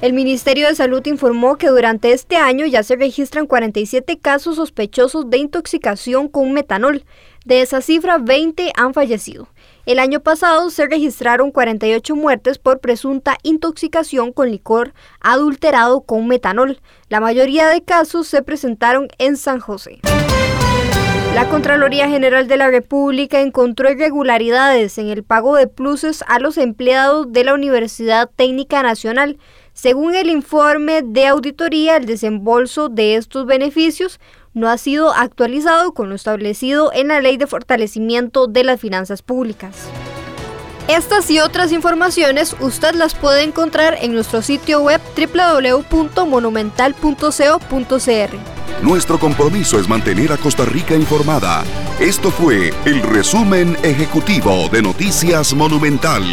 El Ministerio de Salud informó que durante este año ya se registran 47 casos sospechosos de intoxicación con metanol. De esa cifra, 20 han fallecido. El año pasado se registraron 48 muertes por presunta intoxicación con licor adulterado con metanol. La mayoría de casos se presentaron en San José. La Contraloría General de la República encontró irregularidades en el pago de pluses a los empleados de la Universidad Técnica Nacional. Según el informe de auditoría, el desembolso de estos beneficios no ha sido actualizado con lo establecido en la Ley de Fortalecimiento de las Finanzas Públicas. Estas y otras informaciones usted las puede encontrar en nuestro sitio web www.monumental.co.cr. Nuestro compromiso es mantener a Costa Rica informada. Esto fue el resumen ejecutivo de Noticias Monumental.